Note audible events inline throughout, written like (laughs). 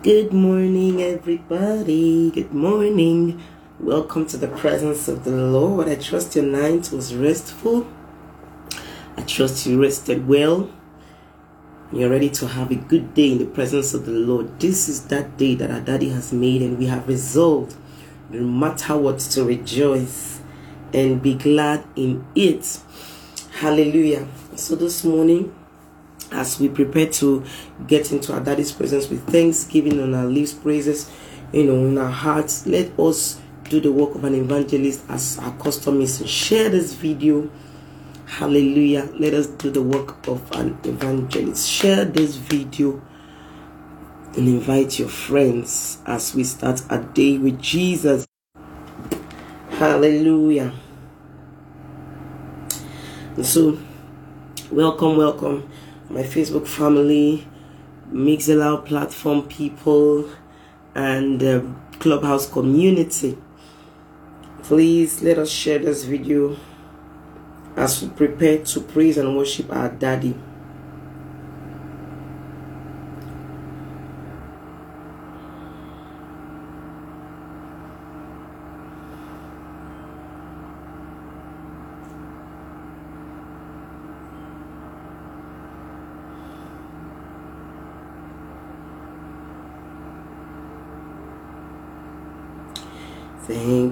Good morning, everybody. Good morning. Welcome to the presence of the Lord. I trust your night was restful. I trust you rested well. You're ready to have a good day in the presence of the Lord. This is that day that our daddy has made, and we have resolved, no matter what, to rejoice and be glad in it. Hallelujah. So this morning, as we prepare to get into our daddy's presence with thanksgiving on our lips, praises, you know, in our hearts, let us do the work of an evangelist as our custom is. Share this video. Hallelujah. Let us do the work of an evangelist. Share this video and invite your friends as we start a day with Jesus. Hallelujah. And so, welcome, welcome my Facebook family, Mixeloud platform people, and uh, Clubhouse community. Please let us share this video as we prepare to praise and worship our Daddy.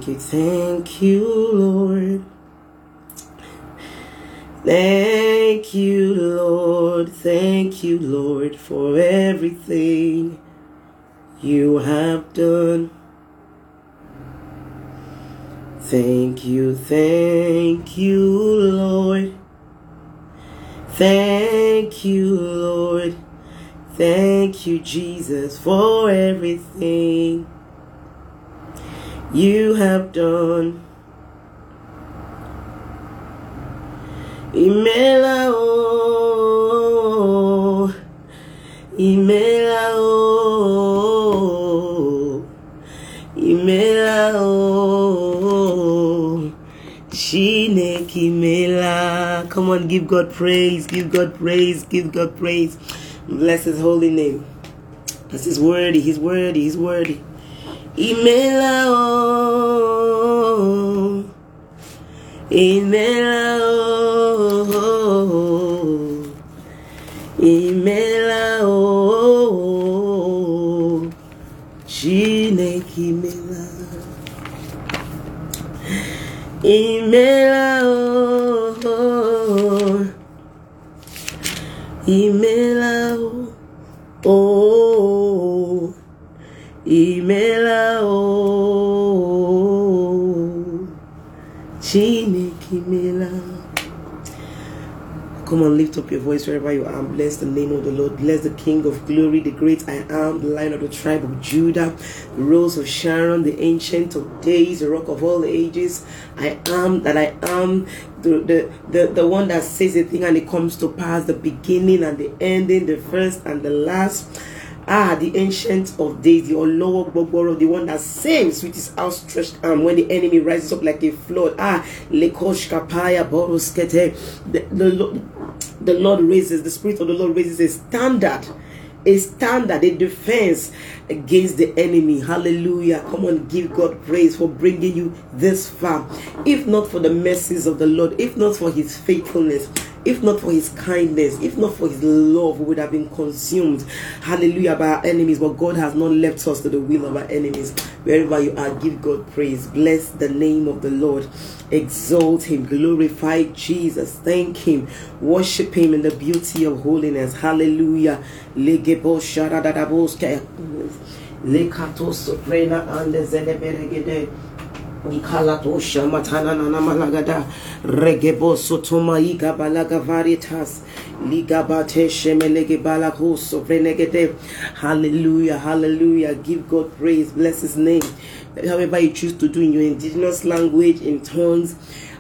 Thank you, thank you, Lord. Thank you, Lord. Thank you, Lord, for everything you have done. Thank you, thank you, Lord. Thank you, Lord. Thank you, Jesus, for everything you have done. Imela o, Imela o, Imela oh. o, Imela. Come on, give God praise, give God praise, give God praise. Bless His holy name. That's His worthy, He's worthy, He's worthy. Imela o, Imela o, Imela o, Chineke Imela. Imela Chineke Imela. Come on, lift up your voice wherever you are. Bless the name of the Lord. Bless the King of glory, the great I am, the lion of the tribe of Judah, the rose of Sharon, the ancient of days, the rock of all ages. I am that I am, the, the, the, the one that says a thing and it comes to pass, the beginning and the ending, the first and the last. Ah, the ancient of days, the Olowo Gbogboro, the one that saves with his outstretched arm when the enemy rises up like a flood. Ah, Lekosh Kapaya Boroskete. The, the, the Lord raises, the Spirit of the Lord raises a standard, a standard, a defense against the enemy. Hallelujah. Come on, give God praise for bringing you this far. If not for the mercies of the Lord, if not for his faithfulness, if not for his kindness, if not for his love, we would have been consumed. Hallelujah by our enemies. But God has not left us to the will of our enemies. Wherever you are, give God praise. Bless the name of the Lord. Exalt him. Glorify Jesus. Thank him. Worship him in the beauty of holiness. Hallelujah. Malagada balaga shemelege hallelujah hallelujah. Give God praise. Bless his name. However you choose to do in your indigenous language in tongues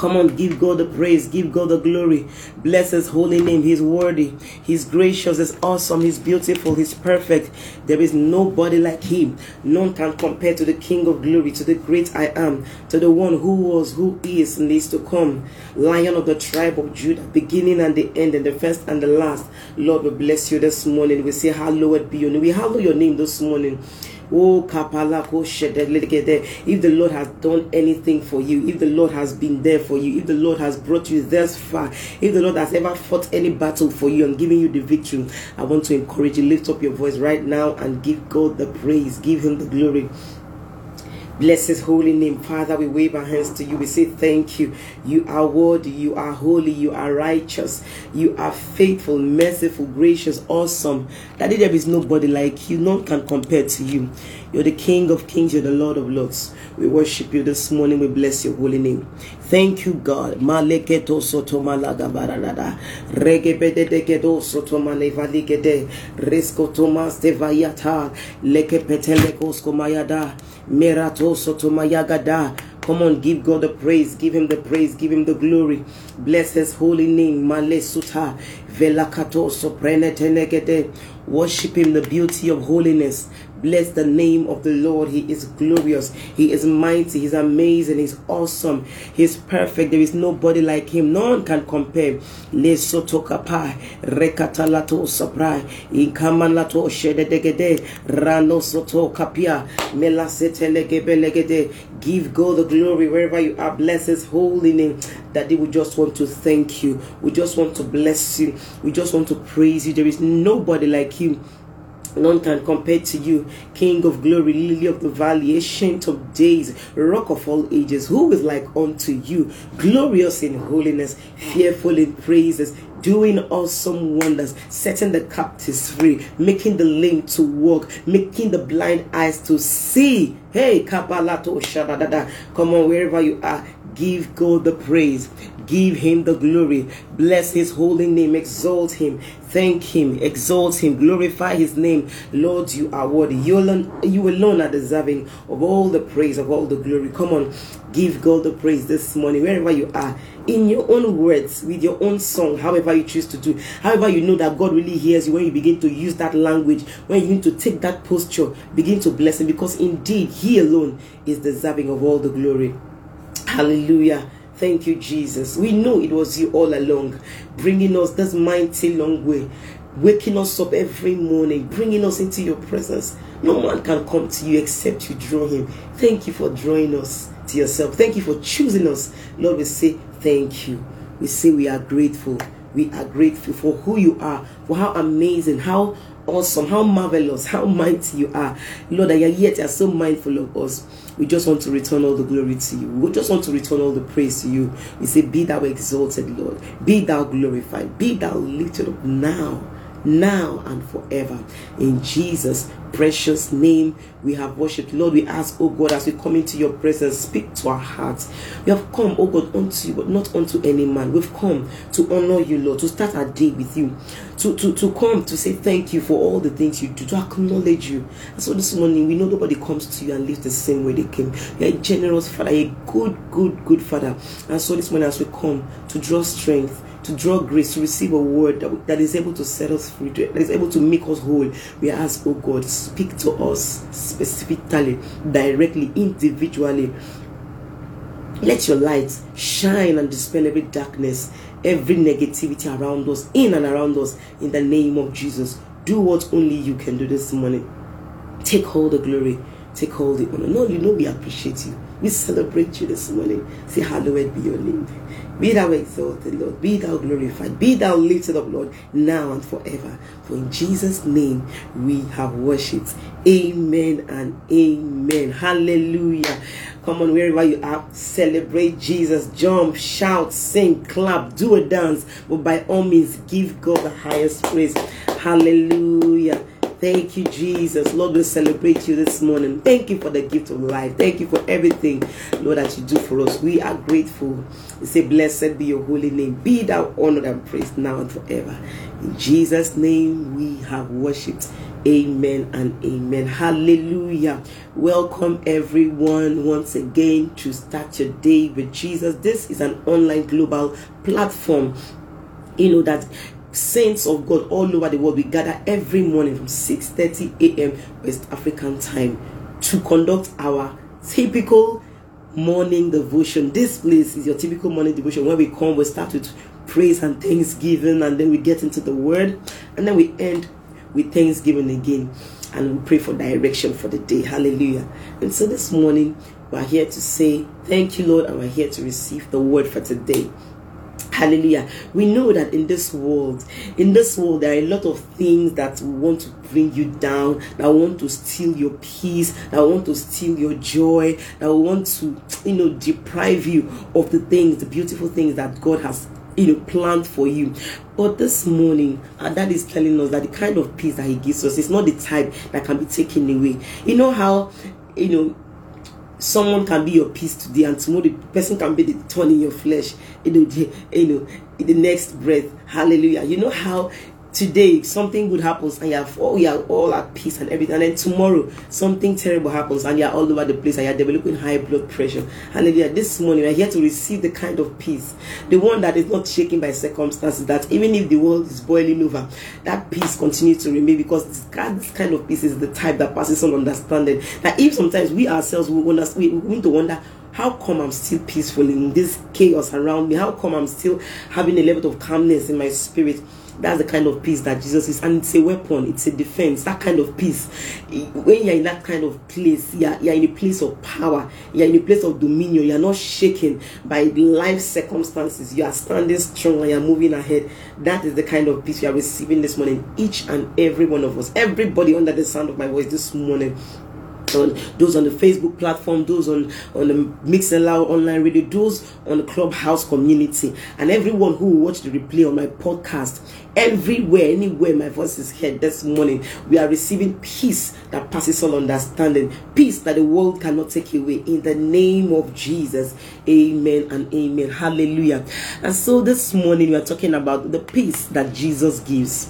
Come on, give God the praise, give God the glory. Bless His holy name. He's worthy, He's gracious, He's awesome, He's beautiful, He's perfect. There is nobody like Him. None can compare to the King of glory, to the great I am, to the one who was, who is, and is to come. Lion of the tribe of Judah, beginning and the end, and the first and the last. Lord, we bless you this morning. We say, Hallowed be your name. We hallow your name this morning. Oh, Kapala, if the Lord has done anything for you, if the Lord has been there for you, if the Lord has brought you thus far, if the Lord has ever fought any battle for you and given you the victory, I want to encourage you, lift up your voice right now and give God the praise, give Him the glory. Bless his holy name. Father, we wave our hands to you. We say thank you. You are worthy. You are holy. You are righteous. You are faithful, merciful, gracious, awesome. Daddy, there is nobody like you. None can compare to you. You're the King of kings. You're the Lord of lords. We worship you this morning. We bless your holy name. Thank you, God. Malaga mayada. Merato. Come on, give God the praise, give him the praise, give him the glory. Bless his holy name. Soprenetenegede. Worship him the beauty of holiness. Bless the name of the Lord. He is glorious. He is mighty. He's amazing. He's awesome. He's perfect. There is nobody like him. No one can compare. Le soto kapai. Rekatalato saprai. Inkamalato shedegede. Rano soto kapia. Give God the glory wherever you are. Bless his holy name. That they would just want to thank you. We just want to bless you. We just want to praise you. There is nobody like you. None can compare to you, King of glory, lily of the valley, ancient of days, rock of all ages. Who is like unto you? Glorious in holiness, fearful in praises, doing awesome wonders, setting the captives free, making the lame to walk, making the blind eyes to see. Hey, Kabalato Shadadada. Come on, wherever you are, give God the praise, give Him the glory, bless His holy name, exalt Him, Thank him, exalt him, glorify his name. Lord, you are worthy. You alone, are deserving of all the praise, of all the glory. Come on, give God the praise this morning, wherever you are, in your own words, with your own song, however you choose to do. However, you know that God really hears you when you begin to use that language, when you need to take that posture, begin to bless him because indeed he alone is deserving of all the glory. Hallelujah. Thank you, Jesus. We know it was you all along, bringing us this mighty long way, waking us up every morning, bringing us into your presence. No man can come to you except you draw him. Thank you for drawing us to yourself. Thank you for choosing us. Lord, we say thank you. We say we are grateful. We are grateful for who you are, for how amazing, how awesome, how marvelous, how mighty you are. Lord, that yet you are so mindful of us. We just want to return all the glory to you. We just want to return all the praise to you. We say, Be thou exalted, Lord. Be thou glorified. Be thou lifted up now now and forever. In Jesus' precious name, we have worshipped. Lord, we ask, oh God, as we come into your presence, speak to our hearts. We have come, oh God, unto you, but not unto any man. We've come to honor you, Lord, to start our day with you, to, to, to come to say thank you for all the things you do, to acknowledge you. And so this morning, we know nobody comes to you and lives the same way they came. You're a generous Father, a good, good, good Father. And so this morning, as we come to draw strength, to draw grace, to receive a word that, that is able to set us free, that is able to make us whole. We ask, oh God, speak to us specifically, directly, individually. Let your light shine and dispel every darkness, every negativity around us, in and around us, in the name of Jesus. Do what only you can do this morning. Take all the glory, take all the honor. No, you know we appreciate you. We celebrate you this morning. Say, Hallowed be your name. Be thou exalted, Lord. Be thou glorified. Be thou lifted up, Lord, now and forever. For in Jesus' name we have worshipped. Amen and amen. Hallelujah. Come on, wherever you are, celebrate Jesus. Jump, shout, sing, clap, do a dance. But by all means, give God the highest praise. Hallelujah. Thank you, Jesus. Lord, we celebrate you this morning. Thank you for the gift of life. Thank you for everything, Lord, that you do for us. We are grateful. We say, Blessed be your holy name. Be thou honored and praised now and forever. In Jesus' name, we have worshipped. Amen and amen. Hallelujah. Welcome everyone once again to start your day with Jesus. This is an online global platform. You know that saints of God all over the world we gather every morning from 6:30 a.m. West African time to conduct our typical morning devotion. This place is your typical morning devotion where we come, we start with praise and thanksgiving, and then we get into the word, and then we end with thanksgiving again and we pray for direction for the day. Hallelujah. And so this morning, we're here to say, Thank you, Lord, and we're here to receive the word for today. Hallelujah. We know that in this world, in this world, there are a lot of things that want to bring you down, that want to steal your peace, that want to steal your joy, that want to, you know, deprive you of the things, the beautiful things that God has you know planned for you but this morning our dad is telling us that the kind of peace that he gives us is not the type that can be taken away you know how you know someone can be your peace today and tomorrow the person can be the thorn in your flesh. You know the, you know the next breath. Hallelujah. You know how today something good happens and you're all, you're all at peace and everything. And then tomorrow something terrible happens and you're all over the place and you're developing high blood pressure. Hallelujah. This morning we're here to receive the kind of peace. The one that is not shaken by circumstances that even if the world is boiling over that peace continues to remain because this, this kind of peace is the type that passes all understanding that if sometimes we ourselves we, wonder, we, we to wonder how come I'm still peaceful in this chaos around me? How come I'm still having a level of calmness in my spirit? That's the kind of peace that Jesus is, and it's a weapon, it's a defense. That kind of peace, when you're in that kind of place, you're, you're in a place of power, you're in a place of dominion, you're not shaken by life circumstances, you are standing strong and you're moving ahead. That is the kind of peace we are receiving this morning, each and every one of us, everybody under the sound of my voice this morning on those on the Facebook platform, those on on the Mixlr online radio, those on the Clubhouse community, and everyone who will watch the replay on my podcast. Everywhere, anywhere my voice is heard this morning, we are receiving peace that passes all understanding, peace that the world cannot take away. In the name of Jesus, Amen and Amen. Hallelujah. And so this morning we are talking about the peace that Jesus gives.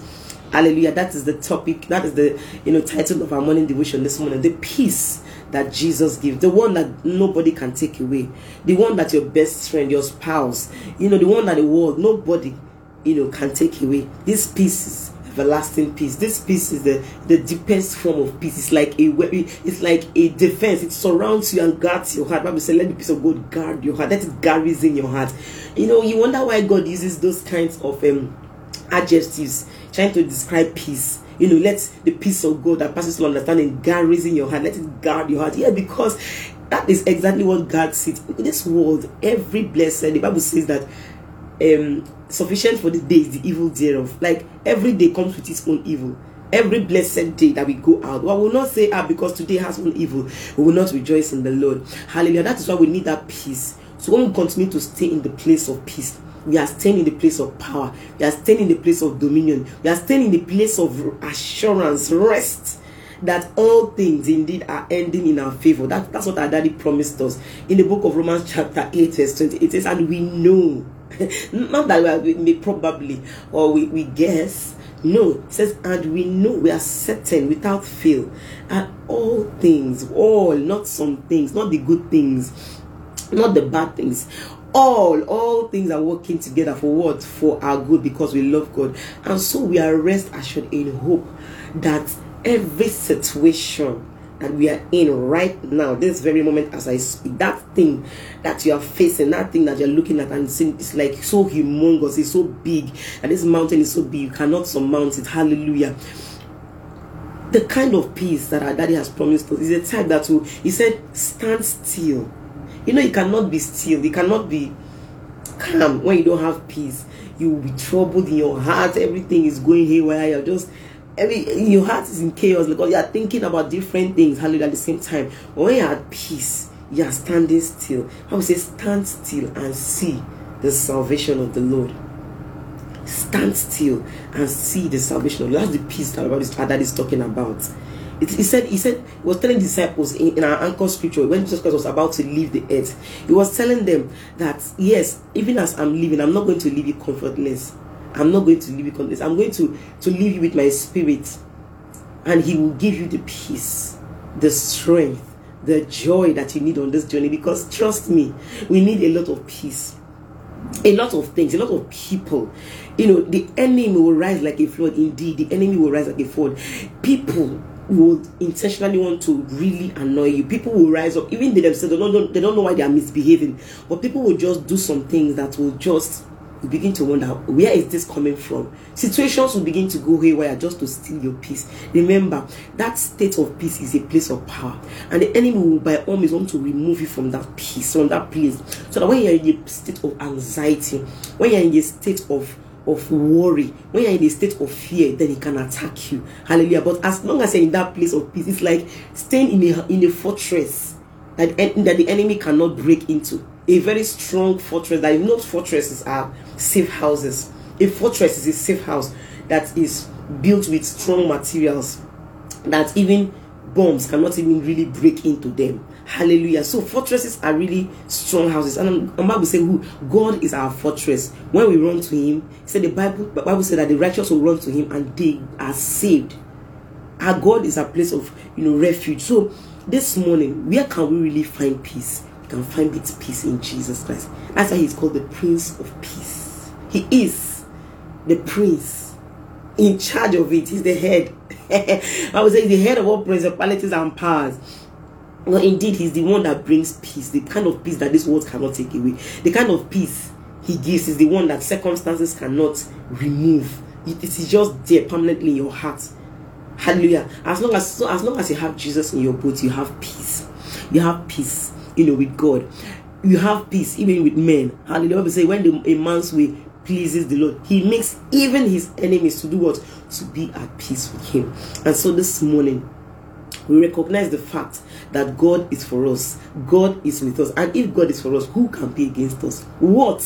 Hallelujah. That is the topic. That is the you know title of our morning devotion this morning. The peace that Jesus gives, the one that nobody can take away, the one that your best friend, your spouse, you know, the one that the world nobody you know can take away. This peace is everlasting peace. This peace is the the deepest form of peace. It's like a it's like a defense. It surrounds you and guards your heart. Bible says, "Let the peace of God guard your heart." Let it garrison your heart. You know, you wonder why God uses those kinds of um adjectives trying to describe peace. You know, let the peace of God that passes all understanding garrison your heart. Let it guard your heart. Yeah, because that is exactly what God sees. In this world, every blessed, the Bible says that um sufficient for the day is the evil thereof. Like every day comes with its own evil. Every blessed day that we go out, well, we will not say, ah, because today has one evil, we will not rejoice in the Lord. Hallelujah. That is why we need that peace. So when we continue to stay in the place of peace, we are staying in the place of power. We are staying in the place of dominion. We are staying in the place of assurance, rest that all things indeed are ending in our favor. That, that's what our daddy promised us in the book of Romans, chapter 8, verse 20. It says, And we know, (laughs) not that we, are, we may probably or we, we guess. No, it says, and we know we are certain without fail, and all things, all, not some things, not the good things, not the bad things, all all things are working together for what? For our good because we love god. And so we are rest assured in hope that every situation that we are in right now this very moment as i speak that thing that you are facing that thing that you're looking at and seeing it's like so humongous it's so big and this mountain is so big you cannot surmount it. Hallelujah. The kind of peace that our daddy has promised us is a type that will he said stand still you know, you cannot be still, you cannot be calm when you don't have peace. You will be troubled in your heart, everything is going haywire, you're just every your heart is in chaos because you are thinking about different things, hallelujah, at the same time. When you're at peace, you are standing still. I would say, stand still and see the salvation of the Lord. Stand still and see the salvation of the Lord. That's the peace that, this, that is talking about. It, he said, he said, he was telling disciples in, in our anchor scripture when Jesus Christ was about to leave the earth, he was telling them that yes, even as I'm leaving, I'm not going to leave you comfortless. I'm not going to leave you comfortless. I'm going to to leave you with my spirit. and He will give you the peace, the strength, the joy that you need on this journey. Because trust me, we need a lot of peace, a lot of things, a lot of people. You know, the enemy will rise like a flood. Indeed, the enemy will rise like a flood. People would intentionally want to really annoy you. People will rise up, even they themselves they don't, they don't know why they are misbehaving, but people will just do some things that will just begin to wonder where is this coming from? Situations will begin to go haywire just to steal your peace. Remember that state of peace is a place of power. And the enemy will by all means want to remove you from that peace from that place. So that when you're in a state of anxiety when you're in a state of of worry. When you're in a state of fear then he can attack you. Hallelujah. But as long as you're in that place of peace it's like staying in a in a fortress that, that the enemy cannot break into. A very strong fortress that you know fortresses are safe houses. A fortress is a safe house that is built with strong materials that even bombs cannot even really break into them hallelujah so fortresses are really strong houses and about to say who god is our fortress when we run to him he said the bible the bible said that the righteous will run to him and they are saved our god is a place of you know refuge so this morning where can we really find peace We can find its peace in Jesus Christ. That's why he's called the Prince of Peace. He is the Prince in charge of it. He's the head. I would say the head of all principalities and powers. Well, indeed, he's the one that brings peace, the kind of peace that this world cannot take away. The kind of peace he gives is the one that circumstances cannot remove. It is just there permanently in your heart. Hallelujah. As long as so as long as you have Jesus in your boat, you have peace. You have peace you know, with God. You have peace even with men. Hallelujah. We say when the, a man's way pleases the Lord, he makes even his enemies to do what? To be at peace with him. And so this morning, we recognize the fact that God is for us, God is with us. And if God is for us, who can be against us? What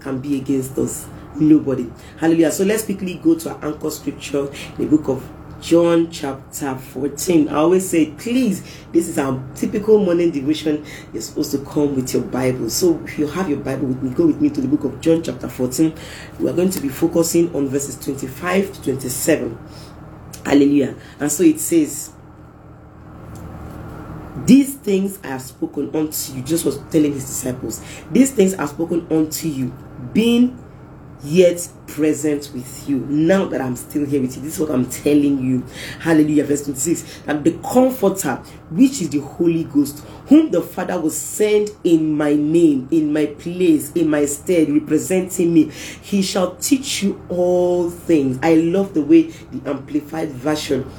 can be against us? Nobody. Hallelujah. So let's quickly go to our anchor scripture in the book of John chapter 14. I always say, please, this is our typical morning devotion. You're supposed to come with your Bible. So if you have your Bible with me, go with me to the book of John chapter 14. We are going to be focusing on verses 25 to 27. Hallelujah. And so it says, these things I have spoken unto you. Jesus was telling his disciples, These things I have spoken unto you, being yet present with you. Now that i'm still here with you this is what i'm telling you. Hallelujah verse 26 that the comforter which is the holy ghost whom the father will send in my name in my place in my stead representing me he shall teach you all things. I love the way the amplified version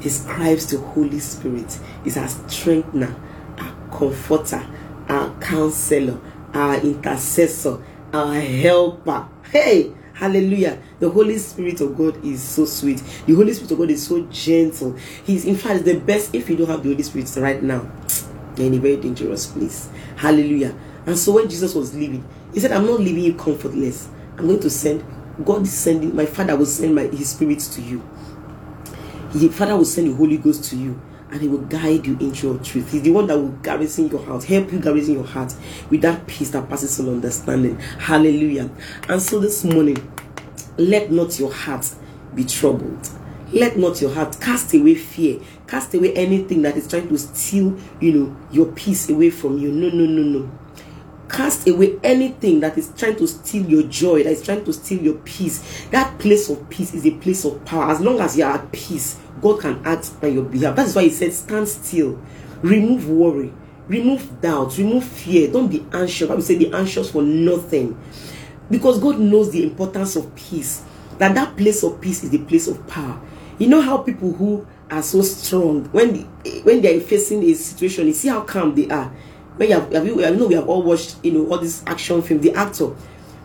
describes the holy spirit is our strengthener our comforter our counselor our intercessor our helper Hey, hallelujah. The Holy Spirit of God is so sweet. The Holy Spirit of God is so gentle. He's, in fact, the best if you don't have the Holy Spirit right now. You're in a very dangerous place. Hallelujah. And so when Jesus was leaving, he said, I'm not leaving you comfortless. I'm going to send, God is sending, my Father will send my, His Spirit to you. His Father will send the Holy Ghost to you and he will guide you into your truth. He's the one that will garrison your heart, help you garrison your heart with that peace that passes all understanding. Hallelujah. And so this morning, let not your heart be troubled. Let not your heart cast away fear, cast away anything that is trying to steal, you know, your peace away from you. No, no, no, no. Cast away anything that is trying to steal your joy, that is trying to steal your peace. That place of peace is a place of power. As long as you are at peace, God can act on your behalf. That is why He said, Stand still, remove worry, remove doubt, remove fear. Don't be anxious. Would say, Be anxious for nothing. Because God knows the importance of peace. That that place of peace is the place of power. You know how people who are so strong when they, when they are facing a situation, you see how calm they are. When you have, have you, I know we have all watched, you know, all this action film. The actor,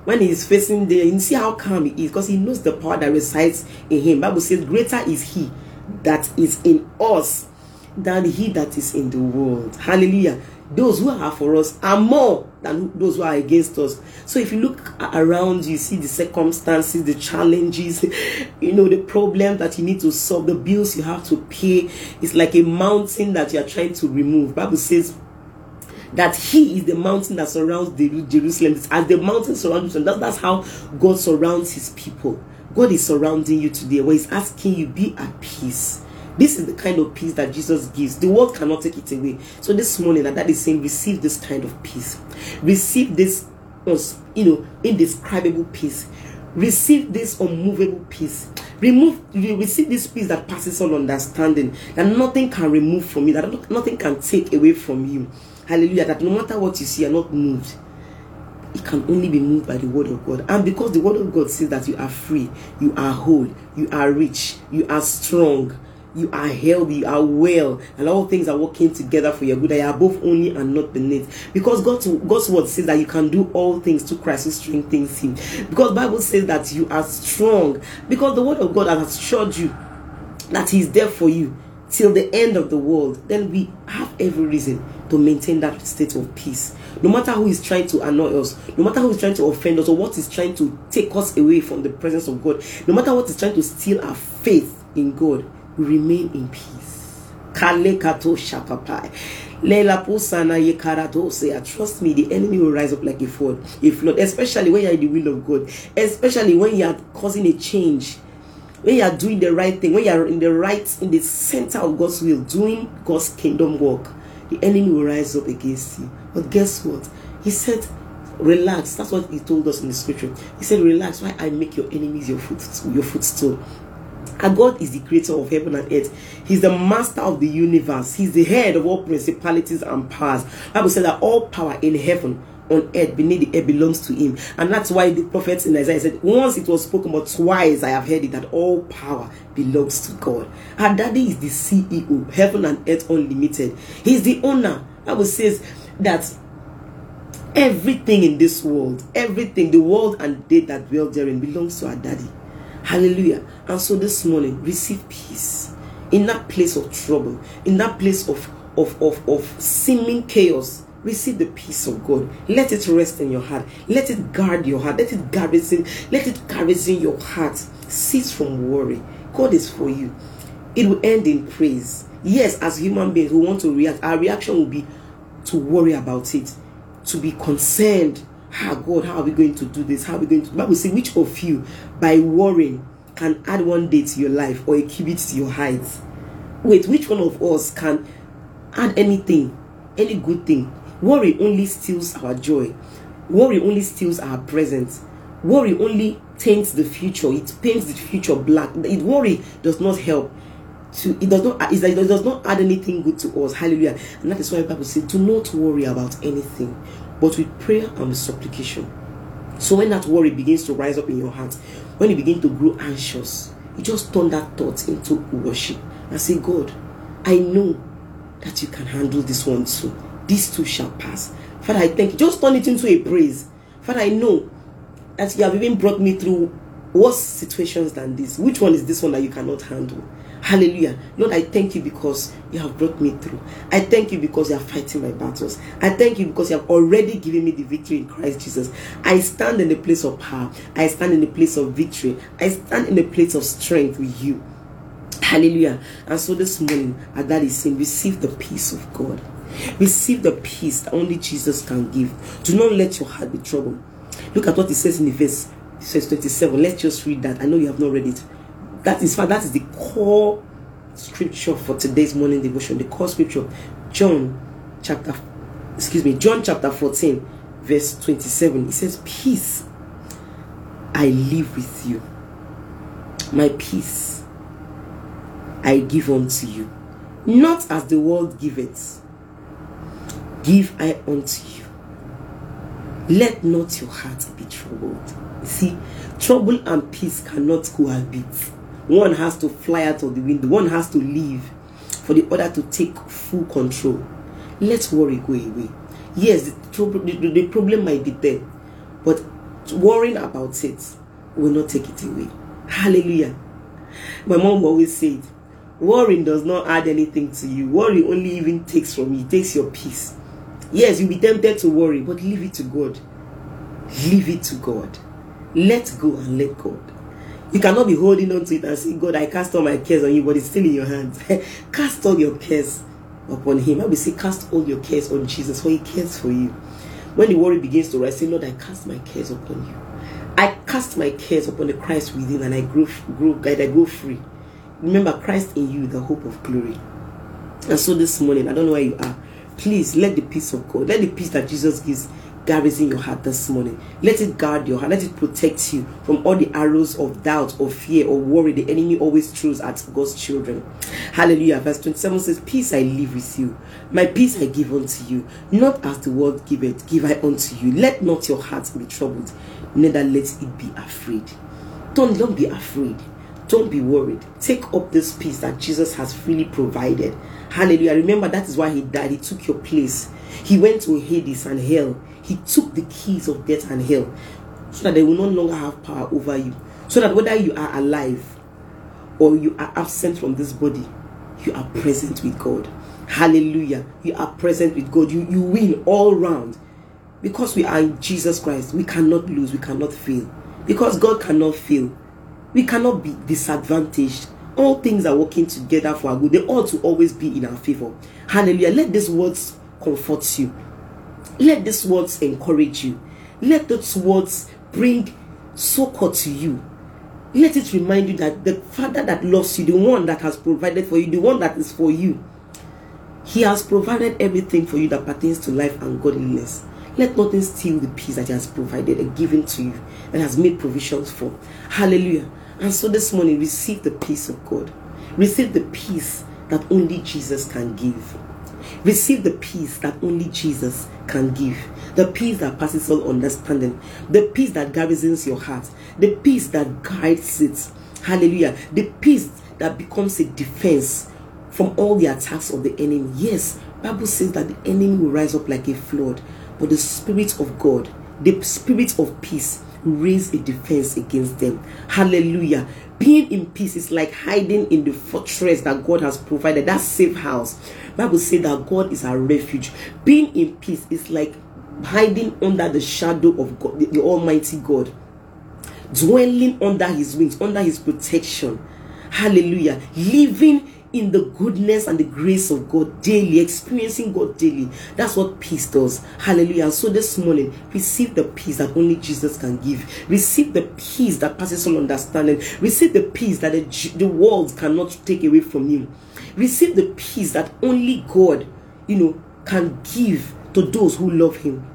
when he is facing the, you see how calm he is because he knows the power that resides in him. Bible says, "Greater is He that is in us than he that is in the world. Hallelujah. Those who are for us are more than those who are against us. So if you look around, you see the circumstances, the challenges, (laughs) you know, the problem that you need to solve, the bills you have to pay. It's like a mountain that you are trying to remove. Bible says that he is the mountain that surrounds Jerusalem. As the mountain surrounds Jerusalem, that's how God surrounds his people. God is surrounding you today where He's asking you, be at peace. This is the kind of peace that Jesus gives. The world cannot take it away. So this morning, that is saying, receive this kind of peace. Receive this, you know, indescribable peace. Receive this unmovable peace. Remove, receive this peace that passes all understanding. That nothing can remove from you. That nothing can take away from you. Hallelujah. That no matter what you see, you're not moved it can only be moved by the word of God. And because the word of God says that you are free, you are whole, you are rich, you are strong, you are healthy, you are well, and all things are working together for your good. I are both only and not beneath. Because God's, God's word says that you can do all things to Christ who strengthens him. Because Bible says that you are strong. Because the word of God has assured you that He is there for you till the end of the world. Then we have every reason to maintain that state of peace. No matter who is trying to annoy us, no matter who is trying to offend us, or what is trying to take us away from the presence of God, no matter what is trying to steal our faith in God, we remain in peace. Kale kato shapapai. Trust me, the enemy will rise up like a flood, a flood, especially when you're in the will of God, especially when you are causing a change when you are doing the right thing, when you are in the right, in the center of God's will, doing God's kingdom work, the enemy will rise up against you. But guess what? He said, relax. That's what he told us in the scripture. He said, relax. Why I make your enemies your footstool, your footstool. And God is the creator of heaven and earth. He's the master of the universe. He's the head of all principalities and powers. Bible said that all power in heaven on earth beneath the earth belongs to him. And that's why the prophets in isaiah said once it was spoken but twice i have heard it that all power belongs to god. Our daddy is the ceo heaven and earth unlimited. He's the owner. Bible says that everything in this world everything the world and they that dwell therein belongs to our daddy. Hallelujah. And so this morning receive peace in that place of trouble in that place of of of, of seeming chaos receive the peace of God. Let it rest in your heart. Let it guard your heart. Let it garrison. Let it garrison your heart. Cease from worry. God is for you. It will end in praise. Yes, as human beings, we want to react. Our reaction will be to worry about it, to be concerned. Ah, God, how are we going to do this? How are we going to? But we say, which of you, by worrying, can add one day to your life or a cubit to your height? Wait, which one of us can add anything, any good thing Worry only steals our joy. Worry only steals our present. Worry only taints the future. It paints the future black. It worry does not help. To, it does not it does not add anything good to us. Hallelujah. And that is why the Bible says, do not worry about anything, but with prayer and with supplication. So when that worry begins to rise up in your heart, when you begin to grow anxious, you just turn that thought into worship and say, God, I know that you can handle this one too. These two shall pass. Father, I thank you. Just turn it into a praise. Father, I know that you have even brought me through worse situations than this. Which one is this one that you cannot handle? Hallelujah. Lord, I thank you because you have brought me through. I thank you because you are fighting my battles. I thank you because you have already given me the victory in Christ Jesus. I stand in the place of power. I stand in the place of victory. I stand in the place of strength with you. Hallelujah. And so this morning, as that is saying, receive the peace of God. Receive the peace that only Jesus can give. Do not let your heart be troubled. Look at what it says in the verse, verse 27. Let's just read that. I know you have not read it. That is that is the core scripture for today's morning devotion. The core scripture, John chapter, excuse me, John chapter 14, verse 27. It says, Peace I live with you. My peace I give unto you. Not as the world giveth give I unto you. Let not your heart be troubled. See, trouble and peace cannot cohabit. One has to fly out of the window, one has to leave for the other to take full control. Let worry go away. Yes, the, trouble, the, the problem might be there, but worrying about it will not take it away. Hallelujah. My mom always said, worrying does not add anything to you. Worry only even takes from you, It takes your peace. Yes, you'll be tempted to worry, but leave it to God. Leave it to God. Let go and let God. You cannot be holding on to it and say, God, I cast all my cares on you, but it's still in your hands. (laughs) cast all your cares upon Him. I will say, cast all your cares on Jesus, for He cares for you. When the worry begins to rise, say, Lord, I cast my cares upon you. I cast my cares upon the Christ within, and I grow, grow, and I go free. Remember, Christ in you, the hope of glory. And so this morning, I don't know where you are. Please let the peace of God, let the peace that Jesus gives garrison your heart this morning. Let it guard your heart. Let it protect you from all the arrows of doubt or fear or worry the enemy always throws at God's children. Hallelujah. Verse 27 says, Peace I leave with you. My peace I give unto you. Not as the world giveth, give I unto you. Let not your heart be troubled, neither let it be afraid. Don't, don't be afraid. Don't be worried. Take up this peace that Jesus has freely provided. Hallelujah. Remember, that is why He died. He took your place. He went to Hades and hell. He took the keys of death and hell so that they will no longer have power over you. So that whether you are alive or you are absent from this body, you are present with God. Hallelujah. You are present with God. You, you win all round. Because we are in Jesus Christ, we cannot lose, we cannot fail. Because God cannot fail we cannot be disadvantaged. All things are working together for our good. They ought to always be in our favor. Hallelujah. Let these words comfort you. Let these words encourage you. Let those words bring succor to you. Let it remind you that the Father that loves you, the one that has provided for you, the one that is for you, He has provided everything for you that pertains to life and godliness. Let nothing steal the peace that He has provided and given to you and has made provisions for. Hallelujah. And so this morning, receive the peace of God. Receive the peace that only Jesus can give. Receive the peace that only Jesus can give. The peace that passes all understanding. The peace that garrisons your heart. The peace that guides it. Hallelujah. The peace that becomes a defense from all the attacks of the enemy. Yes, Bible says that the enemy will rise up like a flood, but the spirit of God, the spirit of peace raise a defense against them. Hallelujah. Being in peace is like hiding in the fortress that God has provided, that safe house. Bible says that God is our refuge. Being in peace is like hiding under the shadow of God, the, the Almighty God, dwelling under His wings, under His protection. Hallelujah. Living in the goodness and the grace of God daily, experiencing God daily. That's what peace does. Hallelujah. So this morning, receive the peace that only Jesus can give. Receive the peace that passes all understanding. Receive the peace that the, the world cannot take away from you. Receive the peace that only God, you know, can give to those who love Him.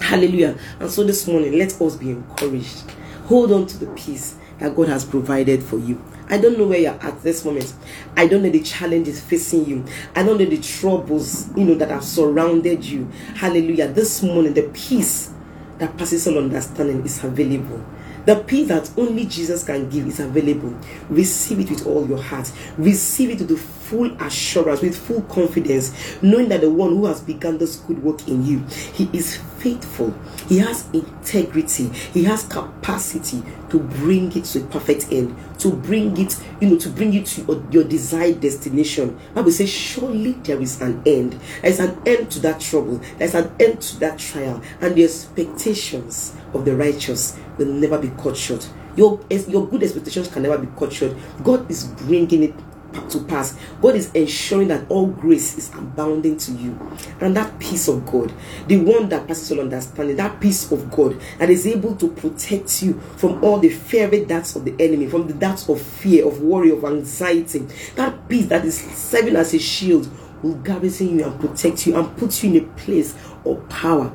Hallelujah. And so this morning, let us be encouraged. Hold on to the peace that God has provided for you. I don't know where you're at this moment. I don't know the challenges facing you. I don't know the troubles, you know, that have surrounded you. Hallelujah. This morning, the peace that passes all understanding is available. The peace that only Jesus can give is available. Receive it with all your heart. Receive it with full assurance, with full confidence, knowing that the one who has begun this good work in you, he is faithful. He has integrity. He has capacity to bring it to a perfect end, to bring it, you know, to bring you to your, desired destination. I Bible says, surely there is an end. There is an end to that trouble. There is an end to that trial, and the expectations of the righteous will never be cut short. Your, your good expectations can never be cut short. God is bringing it to pass. God is ensuring that all grace is abounding to you. And that peace of God, the one that passes all understanding, that peace of God that is able to protect you from all the fiery darts of the enemy, from the darts of fear, of worry, of anxiety, that peace that is serving as a shield will garrison you and protect you and put you in a place of power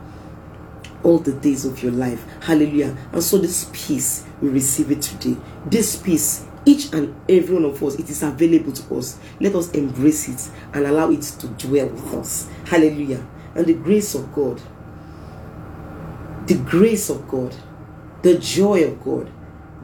all the days of your life. Hallelujah. And so this peace, we receive it today. This peace each and every one of us, it is available to us. Let us embrace it and allow it to dwell with us. Hallelujah. And the grace of God, the grace of God, the joy of God,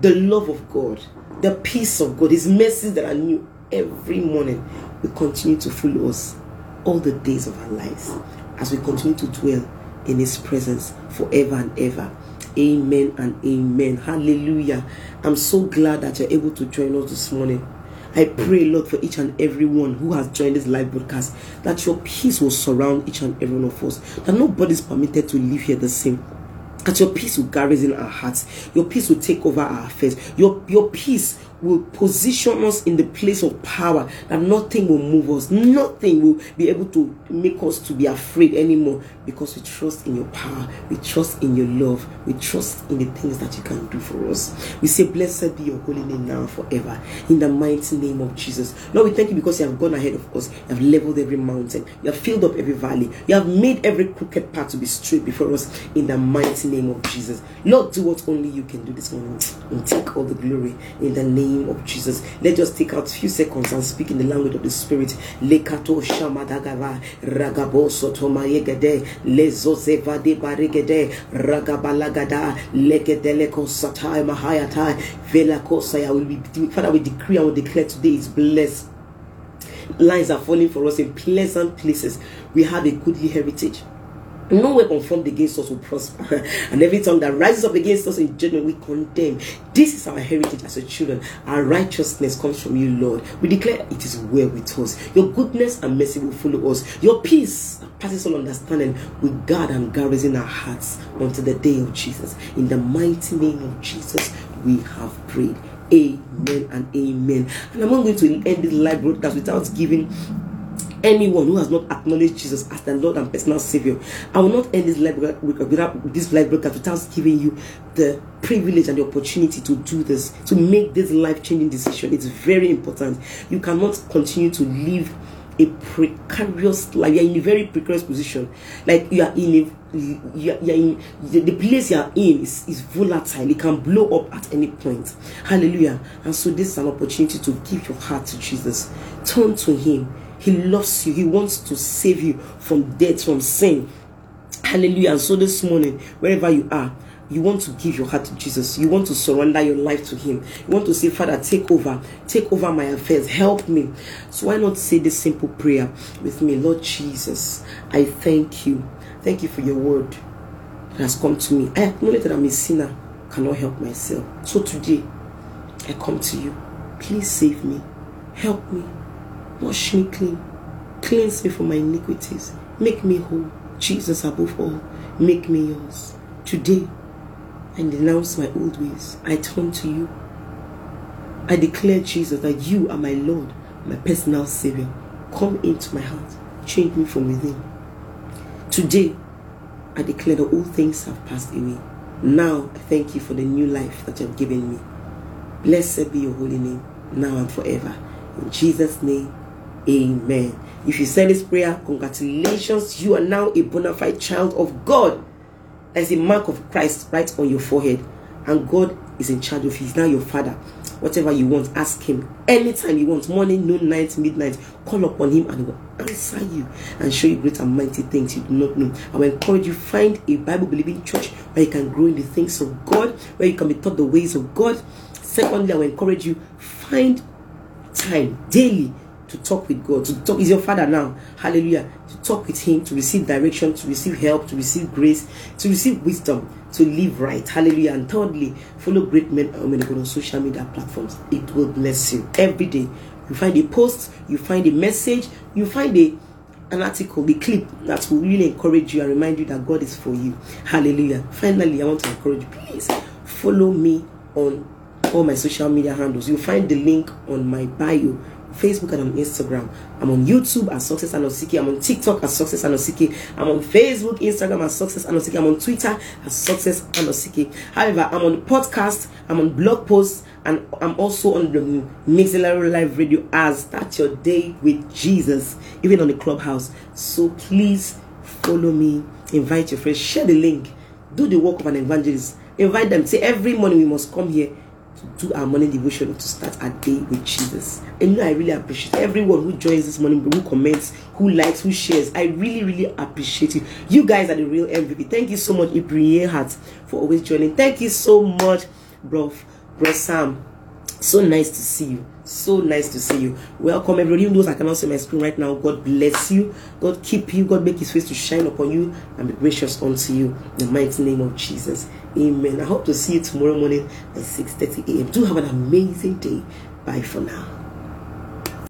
the love of God, the peace of God, His mercies that are new every morning will continue to follow us all the days of our lives as we continue to dwell in His presence forever and ever. Amen and amen. Hallelujah. I'm so glad that you're able to join us this morning. I pray, Lord, for each and every one who has joined this live broadcast, that your peace will surround each and every one of us, that nobody is permitted to live here the same. That your peace will garrison our hearts, your peace will take over our affairs, your, your peace will position us in the place of power that nothing will move us. Nothing will be able to make us to be afraid anymore because we trust in your power. We trust in your love. We trust in the things that you can do for us. We say blessed be your holy name now forever. In the mighty name of jesus. Lord we thank you because you have gone ahead of us. You have leveled every mountain. You have filled up every valley. You have made every crooked path to be straight before us. In the mighty name of jesus. Lord do what only you can do this morning. And take all the glory. In the name of Jesus. Let's just take out a few seconds and speak in the language of the Spirit. Lekato shamadagava ragabo sotomayegede lezozeva de baregede ragabalagada legedeleko satai mahayatai velakosaya will Father we decree and we declare today is blessed lines are falling for us in pleasant places we have a goodly heritage no weapon formed against us will prosper. (laughs) And every tongue that rises up against us in judgment, we condemn. This is our heritage as a children. Our righteousness comes from you, Lord. We declare it is well with us. Your goodness and mercy will follow us. Your peace passes all understanding will guard and garrison our hearts until the day of Jesus. In the mighty name of Jesus, we have prayed. Amen and amen. And I'm not going to end this live broadcast without giving anyone who has not acknowledged Jesus as the Lord and personal Savior. I will not end this live without this live broadcast without giving you the privilege and the opportunity to do this, to make this life-changing decision. It's very important. You cannot continue to live a precarious life. You're in a very precarious position. Like you are in a you are, in the, the, place you are in is, is volatile. It can blow up at any point. Hallelujah. And so this is an opportunity to give your heart to Jesus. Turn to Him he loves you. He wants to save you from death, from sin. Hallelujah. And so this morning, wherever you are, you want to give your heart to Jesus. You want to surrender your life to Him. You want to say, Father, take over. Take over my affairs. Help me. So why not say this simple prayer with me? Lord Jesus, I thank you. Thank you for your word that has come to me. I acknowledge that I'm a sinner. Cannot help myself. So today, I come to you. Please save me. Help me. Wash me clean. Cleanse me from my iniquities. Make me whole. Jesus above all. Make me yours. Today, I denounce my old ways. I turn to you. I declare, Jesus, that you are my Lord, my personal Savior. Come into my heart. Change me from within. Today, I declare that all things have passed away. Now, I thank you for the new life that you have given me. Blessed be your holy name, now and forever. In Jesus' name, Amen. If you said this prayer, congratulations. You are now a bona fide child of God. There's a mark of Christ right on your forehead. And God is in charge of you. He's now your father. Whatever you want, ask him. Anytime you want, morning, noon, night, midnight, call upon him and he will answer you and show you great and mighty things you do not know. I will encourage you, find a Bible believing church where you can grow in the things of God, where you can be taught the ways of God. Secondly, I will encourage you, find time daily to talk with God, to talk. is your father now. Hallelujah. To talk with him, to receive direction, to receive help, to receive grace, to receive wisdom, to live right. Hallelujah. And thirdly, follow great men uh, and women on social media platforms. It will bless you every day. You find a post, you find a message, you find a an article, the clip that will really encourage you and remind you that God is for you. Hallelujah. Finally, I want to encourage you, please follow me on all my social media handles. You'll find the link on my bio Facebook and on Instagram. I'm on YouTube as Success Anosike. I'm on TikTok as Success Anosike. I'm on Facebook, Instagram as Success Anosike. I'm on Twitter as Success Anosike. However, I'm on podcast, I'm on blog posts, and I'm also on the Mixlr Live Radio as Start Your Day with Jesus, even on the Clubhouse. So please follow me, invite your friends, share the link, do the work of an evangelist. Invite them. Say every morning we must come here to do our morning devotion to start our day with Jesus. And you know, I really appreciate everyone who joins this morning, who comments, who likes, who shares. I really, really appreciate you. You guys are the real MVP. Thank you so much, Ibrahim Heart, for always joining. Thank you so much, bro, bro Sam. So nice to see you. So nice to see you. Welcome, everybody. Even those I cannot see my screen right now, God bless you. God keep you. God make his face to shine upon you and be gracious unto you. In the mighty name of Jesus. Amen. I hope to see you tomorrow morning at 6.30 a.m. Do have an amazing day. Bye for now.